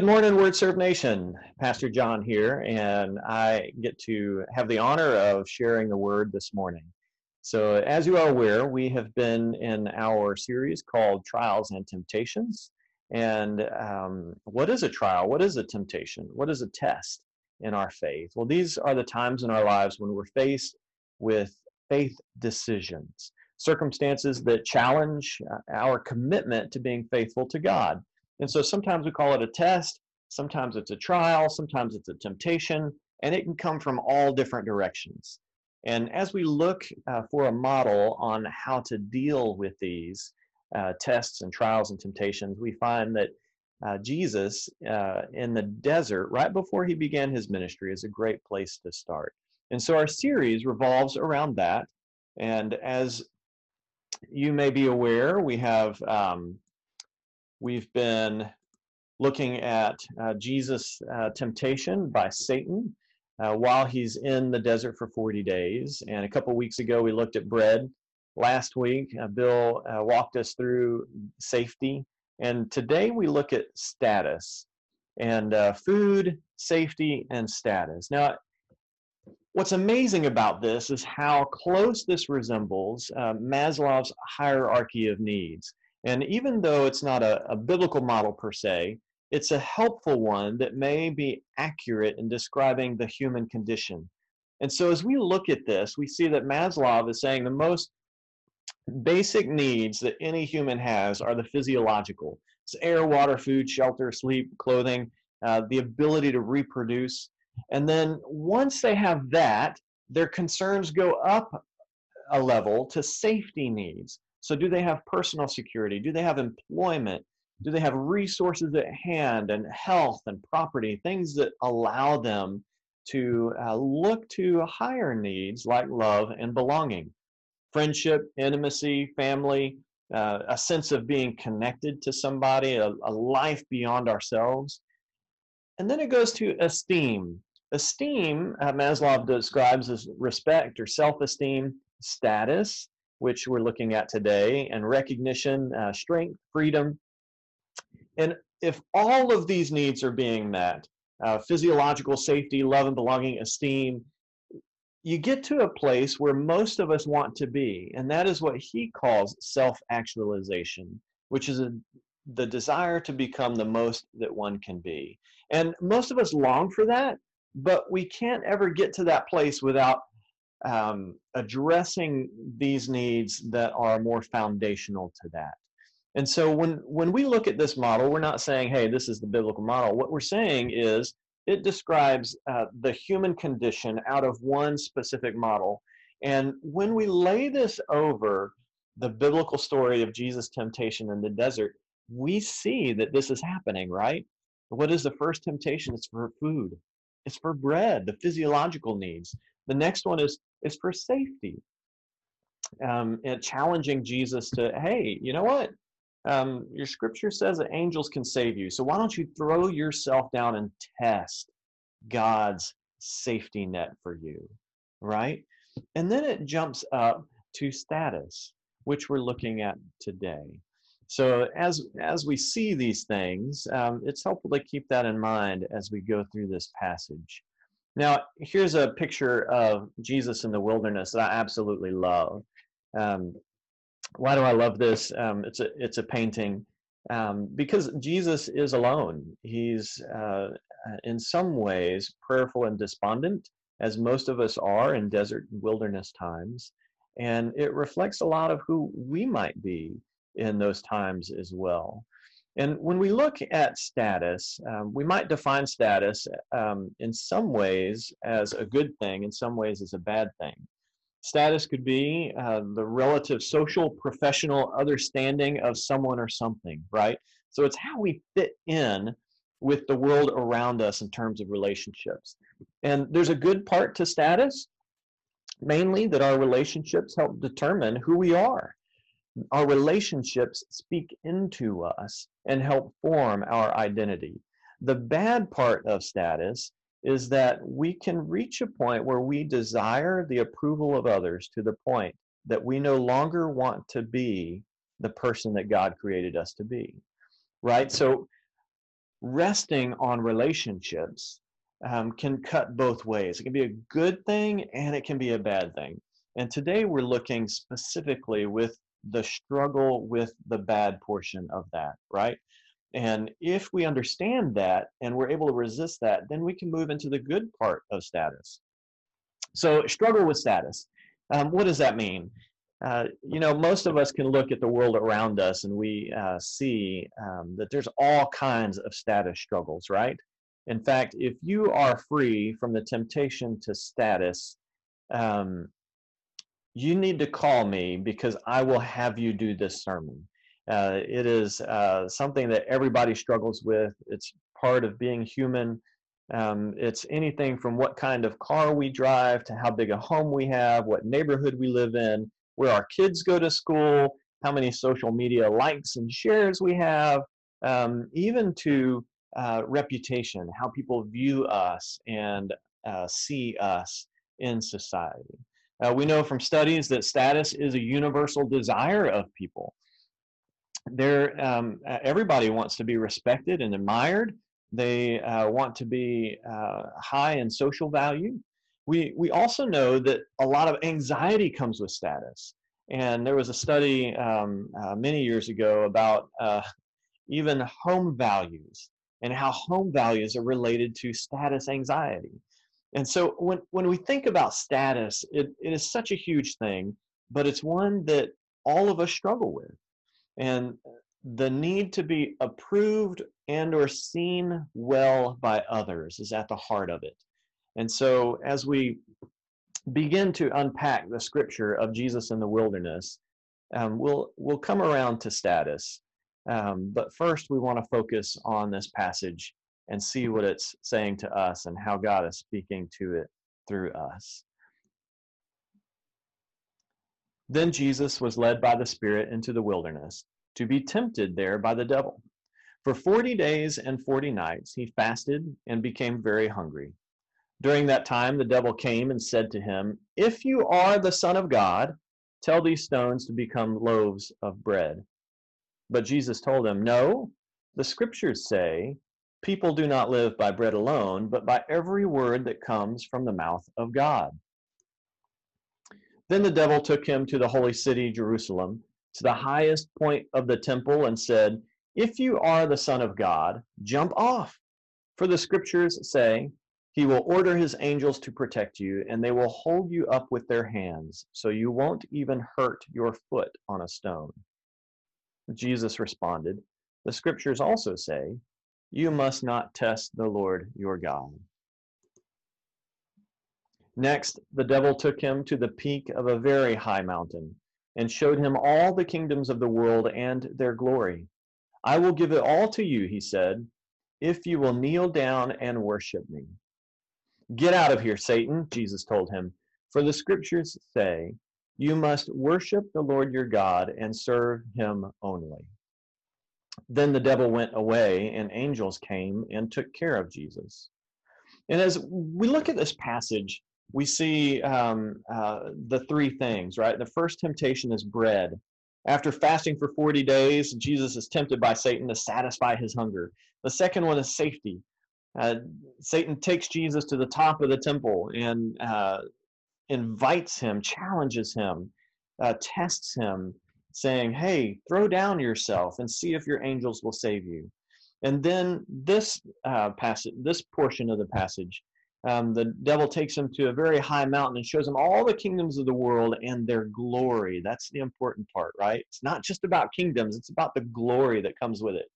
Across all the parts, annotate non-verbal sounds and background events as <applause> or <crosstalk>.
Good morning, Word Serve Nation. Pastor John here, and I get to have the honor of sharing the word this morning. So, as you are aware, we have been in our series called Trials and Temptations. And um, what is a trial? What is a temptation? What is a test in our faith? Well, these are the times in our lives when we're faced with faith decisions, circumstances that challenge uh, our commitment to being faithful to God. And so sometimes we call it a test, sometimes it's a trial, sometimes it's a temptation, and it can come from all different directions. And as we look uh, for a model on how to deal with these uh, tests and trials and temptations, we find that uh, Jesus uh, in the desert, right before he began his ministry, is a great place to start. And so our series revolves around that. And as you may be aware, we have um, We've been looking at uh, Jesus' uh, temptation by Satan uh, while he's in the desert for 40 days. And a couple weeks ago, we looked at bread. Last week, uh, Bill uh, walked us through safety. And today, we look at status and uh, food, safety, and status. Now, what's amazing about this is how close this resembles Maslow's hierarchy of needs. And even though it's not a, a biblical model per se, it's a helpful one that may be accurate in describing the human condition. And so as we look at this, we see that Maslow is saying the most basic needs that any human has are the physiological. It's air, water, food, shelter, sleep, clothing, uh, the ability to reproduce. And then once they have that, their concerns go up a level to safety needs. So, do they have personal security? Do they have employment? Do they have resources at hand and health and property, things that allow them to uh, look to higher needs like love and belonging? Friendship, intimacy, family, uh, a sense of being connected to somebody, a, a life beyond ourselves. And then it goes to esteem. Esteem, uh, Maslow describes as respect or self esteem, status, which we're looking at today, and recognition, uh, strength, freedom. And if all of these needs are being met, uh, physiological safety, love and belonging, esteem, you get to a place where most of us want to be, and that is what he calls self actualization, which is a, the desire to become the most that one can be. And most of us long for that, but we can't ever get to that place without um, addressing these needs that are more foundational to that. And so when, when we look at this model, we're not saying, hey, this is the biblical model. What we're saying is it describes uh, the human condition out of one specific model. And when we lay this over the biblical story of Jesus' temptation in the desert, we see that this is happening, right? What is the first temptation? It's for food, it's for bread, the physiological needs. The next one is is for safety. Um, and challenging Jesus to, hey, you know what? Um, your scripture says that angels can save you. So why don't you throw yourself down and test God's safety net for you, right? And then it jumps up to status, which we're looking at today. So as as we see these things, um, it's helpful to keep that in mind as we go through this passage. Now, here's a picture of Jesus in the wilderness that I absolutely love. Um, why do I love this? Um, it's a it's a painting um, because Jesus is alone. He's uh, in some ways prayerful and despondent, as most of us are in desert and wilderness times, and it reflects a lot of who we might be in those times as well. And when we look at status, um, we might define status um, in some ways as a good thing, in some ways as a bad thing. Status could be uh, the relative social, professional other standing of someone or something, right? So it's how we fit in with the world around us in terms of relationships. And there's a good part to status, mainly that our relationships help determine who we are our relationships speak into us and help form our identity. The bad part of status is that we can reach a point where we desire the approval of others to the point that we no longer want to be the person that God created us to be. Right? So resting on relationships um, can cut both ways. It can be a good thing and it can be a bad thing. And today we're looking specifically with the struggle with the bad portion of that, right? And if we understand that and we're able to resist that, then we can move into the good part of status. So, struggle with status. Um, what does that mean? Uh, you know, most of us can look at the world around us and we uh, see um, that there's all kinds of status struggles, right? In fact, if you are free from the temptation to status, um, you need to call me because I will have you do this sermon. Uh, it is uh, something that everybody struggles with. It's part of being human. Um, it's anything from what kind of car we drive to how big a home we have, what neighborhood we live in, where our kids go to school, how many social media likes and shares we have, um, even to uh, reputation, how people view us and uh, see us in society. Uh, we know from studies that status is a universal desire of people. There, um, everybody wants to be respected and admired. They uh, want to be uh, high in social value. We, we also know that a lot of anxiety comes with status. And there was a study um, uh, many years ago about uh, even home values and how home values are related to status anxiety. And so when, when we think about status, it, it is such a huge thing, but it's one that all of us struggle with. And the need to be approved and or seen well by others is at the heart of it. And so as we begin to unpack the scripture of Jesus in the wilderness, um, we'll, we'll come around to status. Um, but first, we want to focus on this passage and see what it's saying to us and how God is speaking to it through us. Then Jesus was led by the Spirit into the wilderness to be tempted there by the devil. For 40 days and 40 nights he fasted and became very hungry. During that time, the devil came and said to him, If you are the Son of God, tell these stones to become loaves of bread. But Jesus told him, No, the scriptures say, People do not live by bread alone, but by every word that comes from the mouth of God. Then the devil took him to the holy city, Jerusalem, to the highest point of the temple, and said, If you are the Son of God, jump off. For the scriptures say, He will order His angels to protect you, and they will hold you up with their hands, so you won't even hurt your foot on a stone. Jesus responded, The scriptures also say, you must not test the Lord your God. Next, the devil took him to the peak of a very high mountain and showed him all the kingdoms of the world and their glory. I will give it all to you, he said, if you will kneel down and worship me. Get out of here, Satan, Jesus told him, for the scriptures say, You must worship the Lord your God and serve him only. Then the devil went away, and angels came and took care of Jesus. And as we look at this passage, we see um, uh, the three things, right? The first temptation is bread. After fasting for 40 days, Jesus is tempted by Satan to satisfy his hunger. The second one is safety. Uh, Satan takes Jesus to the top of the temple and uh, invites him, challenges him, uh, tests him, saying, Hey, throw down yourself and see if your angels will save you. And then this uh, passage, this portion of the passage, um, the devil takes him to a very high mountain and shows him all the kingdoms of the world and their glory. That's the important part, right? It's not just about kingdoms, it's about the glory that comes with it.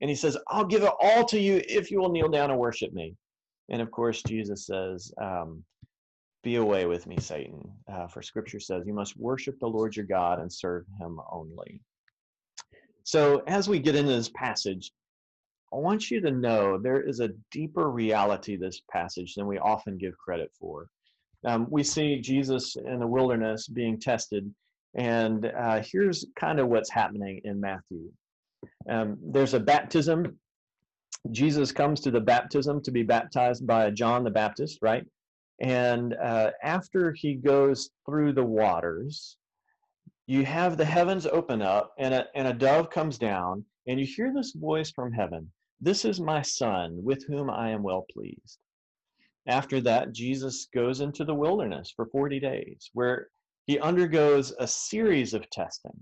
And he says, I'll give it all to you if you will kneel down and worship me. And of course, Jesus says, um, be away with me, Satan. Uh, for scripture says, You must worship the Lord your God and serve him only. So, as we get into this passage, I want you to know there is a deeper reality this passage than we often give credit for. Um, we see Jesus in the wilderness being tested, and uh, here's kind of what's happening in Matthew. Um, there's a baptism. Jesus comes to the baptism to be baptized by John the Baptist, right? And uh, after he goes through the waters, you have the heavens open up, and a, and a dove comes down, and you hear this voice from heaven This is my son with whom I am well pleased. After that, Jesus goes into the wilderness for 40 days, where he undergoes a series of testing.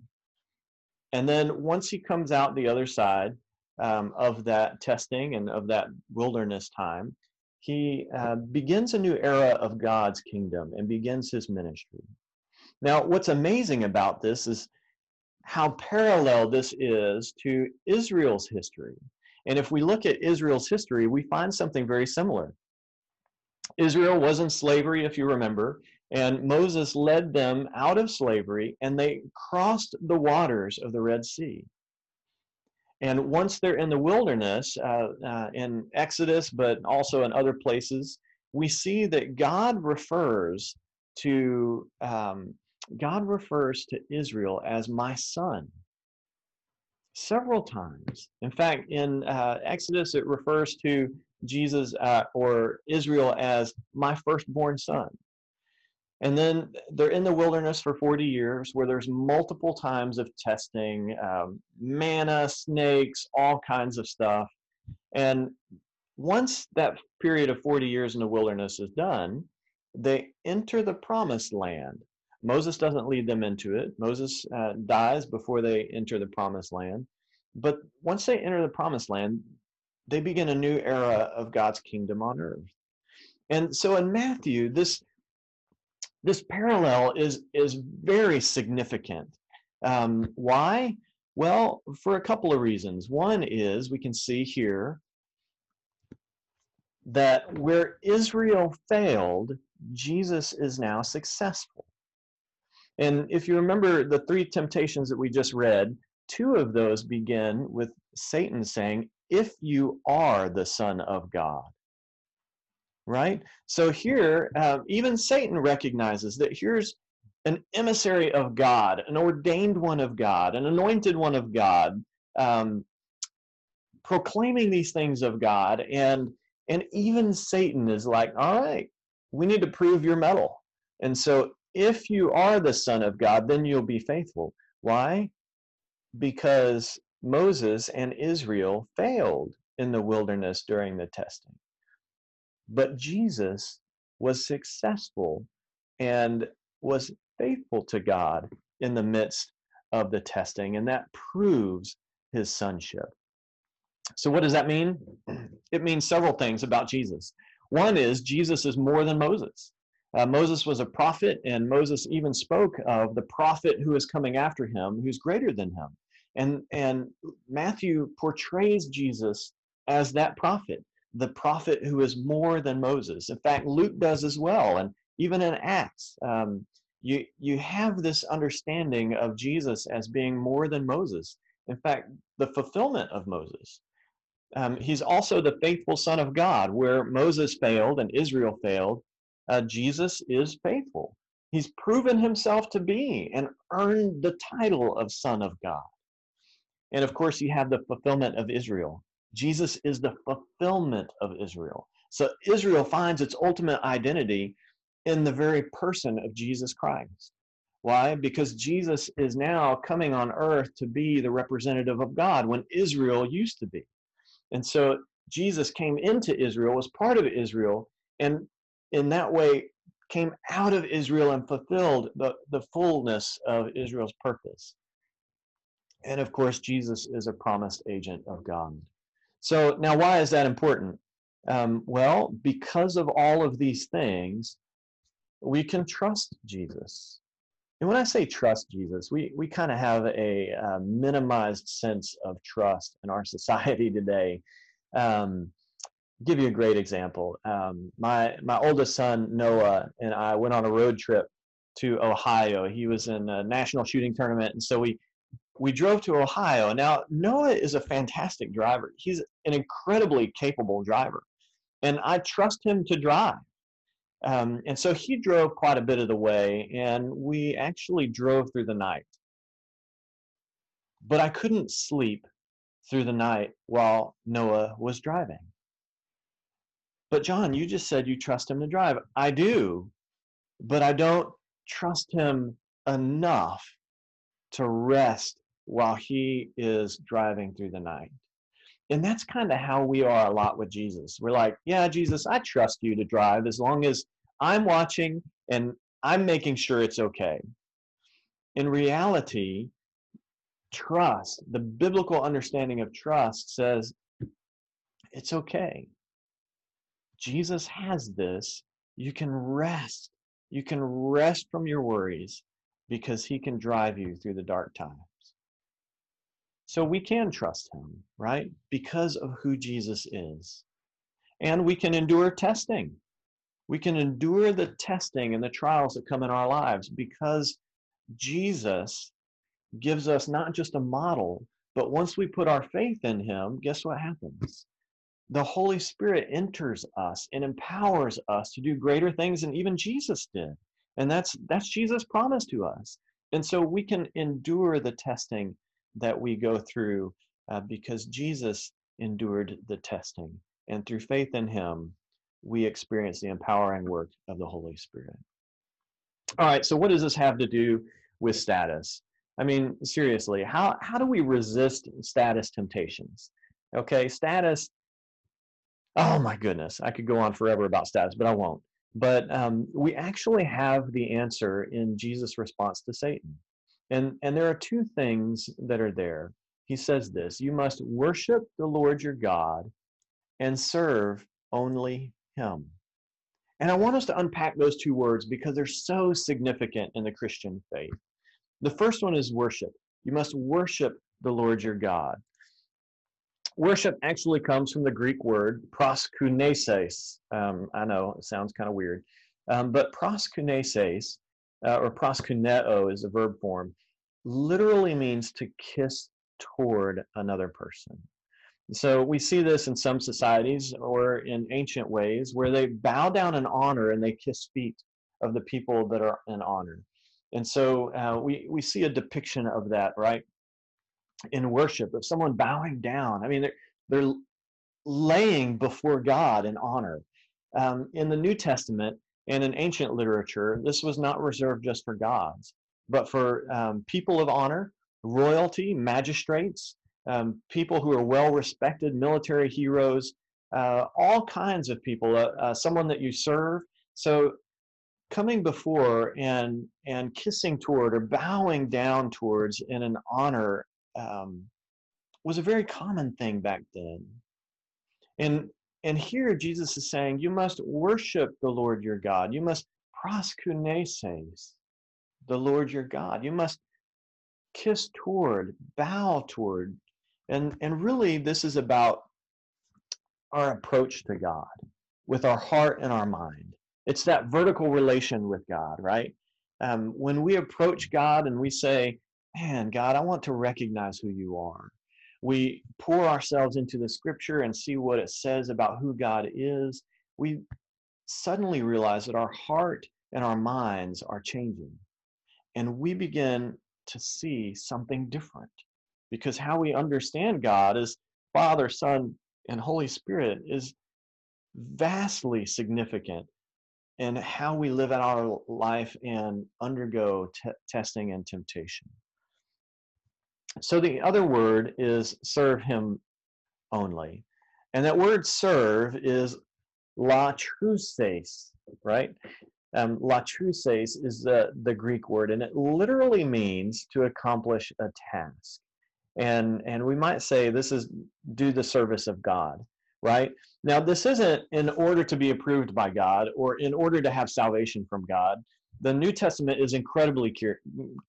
And then once he comes out the other side um, of that testing and of that wilderness time, he uh, begins a new era of God's kingdom and begins his ministry. Now, what's amazing about this is how parallel this is to Israel's history. And if we look at Israel's history, we find something very similar. Israel was in slavery, if you remember, and Moses led them out of slavery and they crossed the waters of the Red Sea. And once they're in the wilderness, uh, uh, in Exodus, but also in other places, we see that God refers to um, God refers to Israel as my son several times. In fact, in uh, Exodus, it refers to Jesus uh, or Israel as my firstborn son. And then they're in the wilderness for 40 years where there's multiple times of testing, um, manna, snakes, all kinds of stuff. And once that period of 40 years in the wilderness is done, they enter the promised land. Moses doesn't lead them into it. Moses uh, dies before they enter the promised land. But once they enter the promised land, they begin a new era of God's kingdom on earth. And so in Matthew, this this parallel is is very significant. Um, why? Well, for a couple of reasons. One is we can see here that where Israel failed, Jesus is now successful. And if you remember the three temptations that we just read, two of those begin with Satan saying, If you are the Son of God. Right? So here, uh, even Satan recognizes that here's an emissary of God, an ordained one of God, an anointed one of God, um, proclaiming these things of God. And, and even Satan is like, All right, we need to prove your mettle. And so if you are the Son of God, then you'll be faithful. Why? Because Moses and Israel failed in the wilderness during the testing. But Jesus was successful and was faithful to God in the midst of the testing, and that proves his sonship. So, what does that mean? <clears throat> It means several things about Jesus. One is Jesus is more than Moses. Uh, Moses was a prophet, and Moses even spoke of the prophet who is coming after him, who's greater than him. And, and Matthew portrays Jesus as that prophet, the prophet who is more than Moses. In fact, Luke does as well. And even in Acts, um, you, you have this understanding of Jesus as being more than Moses. In fact, the fulfillment of Moses. Um, he's also the faithful Son of God, where Moses failed and Israel failed uh, Jesus is faithful. He's proven himself to be and earned the title of Son of God. And of course, you have the fulfillment of Israel. Jesus is the fulfillment of Israel. So Israel finds its ultimate identity in the very person of Jesus Christ. Why? Because Jesus is now coming on earth to be the representative of God when Israel used to be. And so Jesus came into Israel, was part of Israel, and in that way came out of Israel and fulfilled the, the fullness of Israel's purpose. And of course, Jesus is a promised agent of God. So now, why is that important? Um, well, because of all of these things, we can trust Jesus. And when I say trust Jesus, we, we kind of have a, a, minimized sense of trust in our <laughs> society today. Um, give you a great example. Um, my my oldest son Noah and I went on a road trip to Ohio. He was in a national shooting tournament, and so we we drove to Ohio. Now Noah is a fantastic driver. He's an incredibly capable driver, and I trust him to drive. Um, and so he drove quite a bit of the way, and we actually drove through the night. But I couldn't sleep through the night while Noah was driving. But John, you just said you trust him to drive. I do, but I don't trust him enough to rest while he is driving through the night. and that's kind of how we are a lot with Jesus. We're like, yeah, Jesus, I trust you to drive as long as I'm watching and I'm making sure it's okay. In reality, trust, the biblical understanding of trust says it's okay. Jesus has this. You can rest. You can rest from your worries because he can drive you through the dark times. So we can trust him, right? Because of who Jesus is. And we can endure testing. We can endure the testing and the trials that come in our lives because Jesus gives us not just a model, but once we put our faith in him, guess what happens? The Holy Spirit enters us and empowers us to do greater things than even Jesus did. And that's that's Jesus' promise to us. And so we can endure the testing that we go through uh, because Jesus endured the testing. And through faith in him, we experience the empowering work of the Holy Spirit. All right, so what does this have to do with status? I mean, seriously, how, how do we resist status temptations? Okay, status, oh my goodness, I could go on forever about status, but I won't. But um, we actually have the answer in Jesus' response to Satan. And, and there are two things that are there. He says this You must worship the Lord your God and serve only him. And I want us to unpack those two words because they're so significant in the Christian faith. The first one is worship. You must worship the Lord your God. Worship actually comes from the Greek word proskuneses. Um, I know it sounds kind of weird, um, but proskuneses, uh, or proskuneo is a verb form, literally means to kiss toward another person. So we see this in some societies or in ancient ways where they bow down in honor and they kiss feet of the people that are in honor. And so uh, we, we see a depiction of that, right? In worship, of someone bowing down. I mean, they're, they're laying before God in honor. Um, in the New Testament and in ancient literature, this was not reserved just for gods, but for um, people of honor, royalty, magistrates, um, people who are well respected, military heroes, uh, all kinds of people, uh, uh, someone that you serve. So coming before and and kissing toward or bowing down towards in an honor um, was a very common thing back then. And and here Jesus is saying, you must worship the Lord your God. You must proskuneses the Lord your God. You must kiss toward, bow toward, and, and really, this is about our approach to God with our heart and our mind. It's that vertical relation with God, right? Um, when we approach God and we say, Man, God, I want to recognize who you are. We pour ourselves into the scripture and see what it says about who God is. We suddenly realize that our heart and our minds are changing. And we begin to see something different because how we understand God as Father, Son, and Holy Spirit is vastly significant in how we live out our life and undergo testing and temptation. So the other word is serve Him only. And that word serve is latruses, right? Um, latruses is the, the Greek word, and it literally means to accomplish a task and and we might say this is do the service of god right now this isn't in order to be approved by god or in order to have salvation from god the new testament is incredibly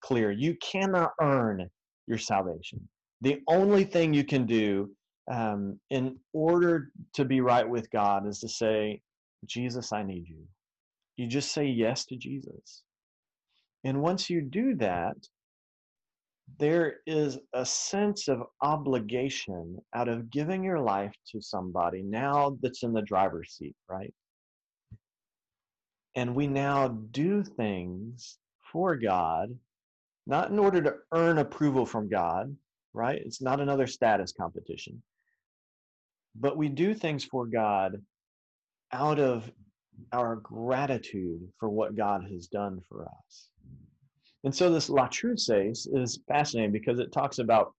clear you cannot earn your salvation. The only thing you can do um, in order to be right with god is to say jesus i need you. You just say yes to jesus. And once you do that there is a sense of obligation out of giving your life to somebody now that's in the driver's seat, right? And we now do things for God, not in order to earn approval from God, right? It's not another status competition. But we do things for God out of our gratitude for what God has done for us. And so this latruces is fascinating because it talks about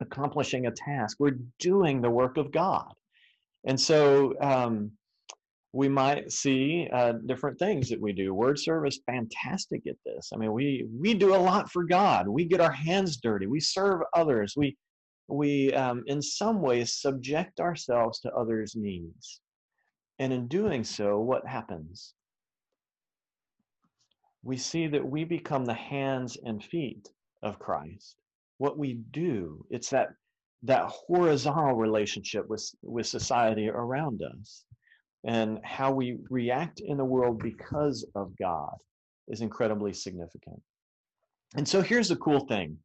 accomplishing a task. We're doing the work of God. And so um, we might see uh, different things that we do. Word service, fantastic at this. I mean, we we do a lot for God. We get our hands dirty. We serve others. We we um, in some ways subject ourselves to others' needs. And in doing so, what happens? We see that we become the hands and feet of Christ. What we do, it's that that horizontal relationship with with society around us and how we react in the world because of God is incredibly significant. And so here's the cool thing.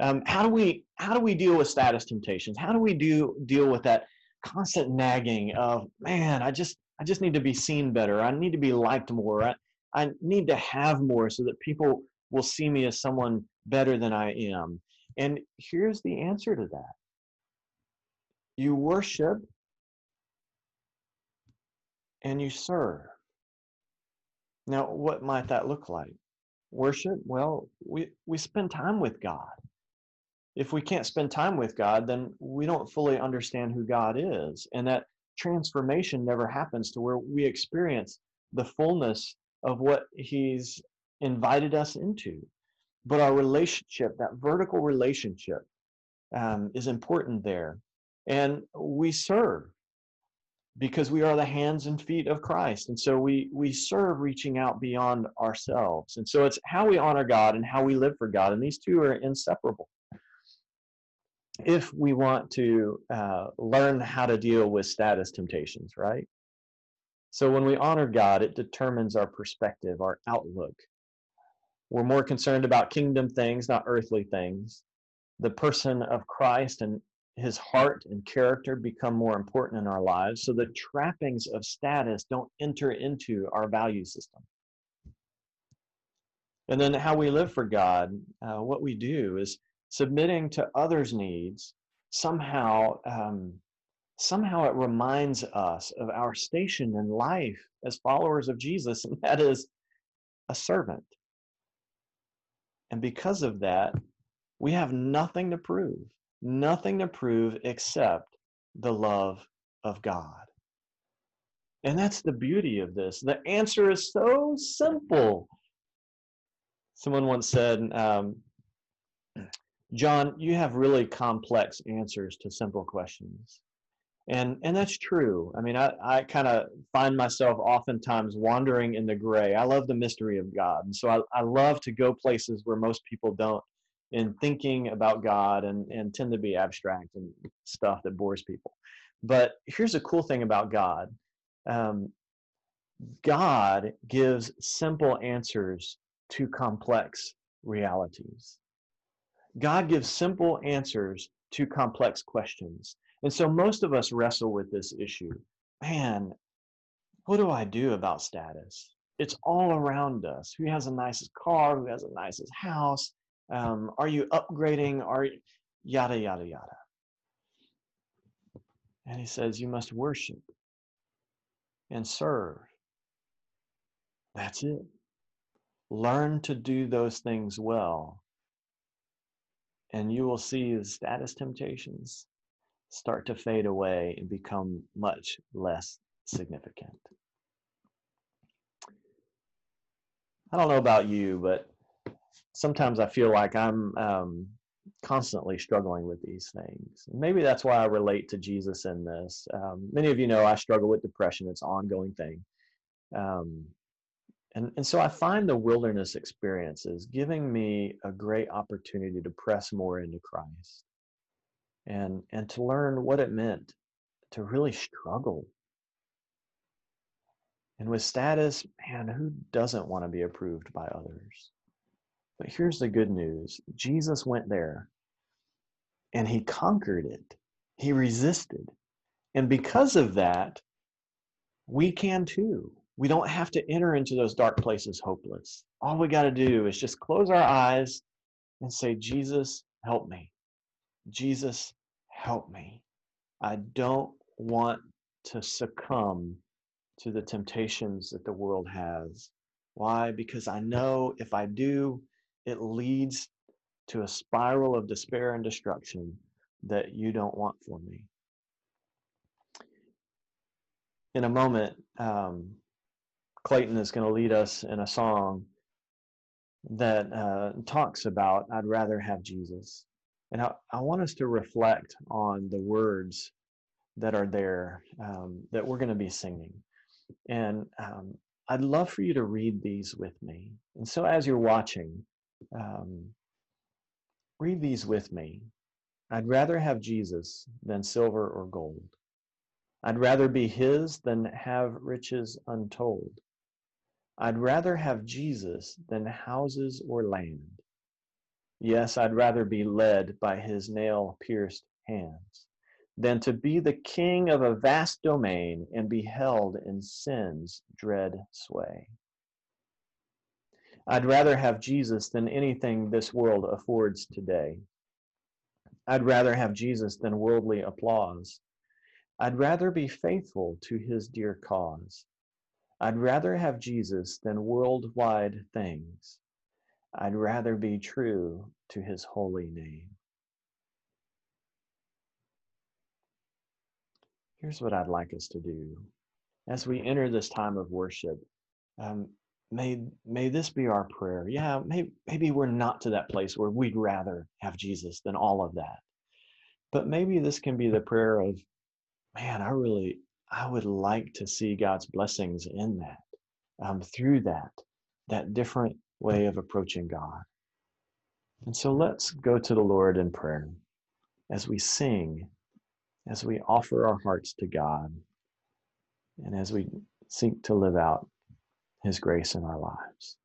Um, how do we how do we deal with status temptations? How do we do deal with that constant nagging of man, I just I just need to be seen better. I need to be liked more. I, I need to have more so that people will see me as someone better than I am. And here's the answer to that. You worship and you serve. Now, what might that look like? Worship? Well, we, we spend time with God. If we can't spend time with God, then we don't fully understand who God is. And that transformation never happens to where we experience the fullness of what He's invited us into. But our relationship, that vertical relationship, um, is important there. And we serve because we are the hands and feet of Christ. And so we we serve reaching out beyond ourselves. And so it's how we honor God and how we live for God. And these two are inseparable. If we want to uh, learn how to deal with status temptations, right? So when we honor God, it determines our perspective, our outlook. We're more concerned about kingdom things, not earthly things. The person of Christ and his heart and character become more important in our lives so the trappings of status don't enter into our value system. And then how we live for God, uh, what we do is submitting to others' needs. Somehow, um, somehow it reminds us of our station in life as followers of Jesus, <laughs> and that is a servant. And because of that, we have nothing to prove nothing to prove except the love of God. And that's the beauty of this. The answer is so simple. Someone once said, um, John, you have really complex answers to simple questions. And, and that's true. I mean, I, I kind of find myself oftentimes wandering in the gray. I love the mystery of God. And so I, I love to go places where most people don't in thinking about God and, and tend to be abstract and stuff that bores people. But here's a cool thing about God um, God gives simple answers to complex realities. God gives simple answers to complex questions. And so most of us wrestle with this issue. Man, what do I do about status? It's all around us. Who has the nicest car? Who has the nicest house? Um, are you upgrading? Are yada yada yada? And he says you must worship and serve. That's it. Learn to do those things well, and you will see the status temptations start to fade away and become much less significant. I don't know about you, but sometimes I feel like I'm um, constantly struggling with these things. Maybe that's why I relate to Jesus in this. Um, many of you know I struggle with depression; it's an ongoing thing. Um, and, and so I find the wilderness experiences giving me a great opportunity to press more into Christ and, and to learn what it meant to really struggle. And with status, man, who doesn't want to be approved by others? But here's the good news Jesus went there and he conquered it, he resisted. And because of that, we can too. We don't have to enter into those dark places hopeless. All we got to do is just close our eyes and say, Jesus, help me. Jesus, help me. I don't want to succumb to the temptations that the world has. Why? Because I know if I do, it leads to a spiral of despair and destruction that you don't want for me. In a moment, um, Clayton is going to lead us in a song that uh, talks about, I'd rather have Jesus. And I, I want us to reflect on the words that are there um, that we're going to be singing. And um, I'd love for you to read these with me. And so as you're watching, um, read these with me. I'd rather have Jesus than silver or gold. I'd rather be his than have riches untold. I'd rather have Jesus than houses or land. Yes, I'd rather be led by his nail pierced hands than to be the king of a vast domain and be held in sin's dread sway. I'd rather have Jesus than anything this world affords today. I'd rather have Jesus than worldly applause. I'd rather be faithful to his dear cause. I'd rather have Jesus than worldwide things. I'd rather be true to his holy name. Here's what I'd like us to do. As we enter this time of worship, um, may, may this be our prayer. Yeah, maybe, maybe we're not to that place where we'd rather have Jesus than all of that. But maybe this can be the prayer of, man, I really, I would like to see God's blessings in that, um, through that, that different way of approaching God. And so let's go to the Lord in prayer as we sing as we offer our hearts to God and as we seek to live out His grace in our lives.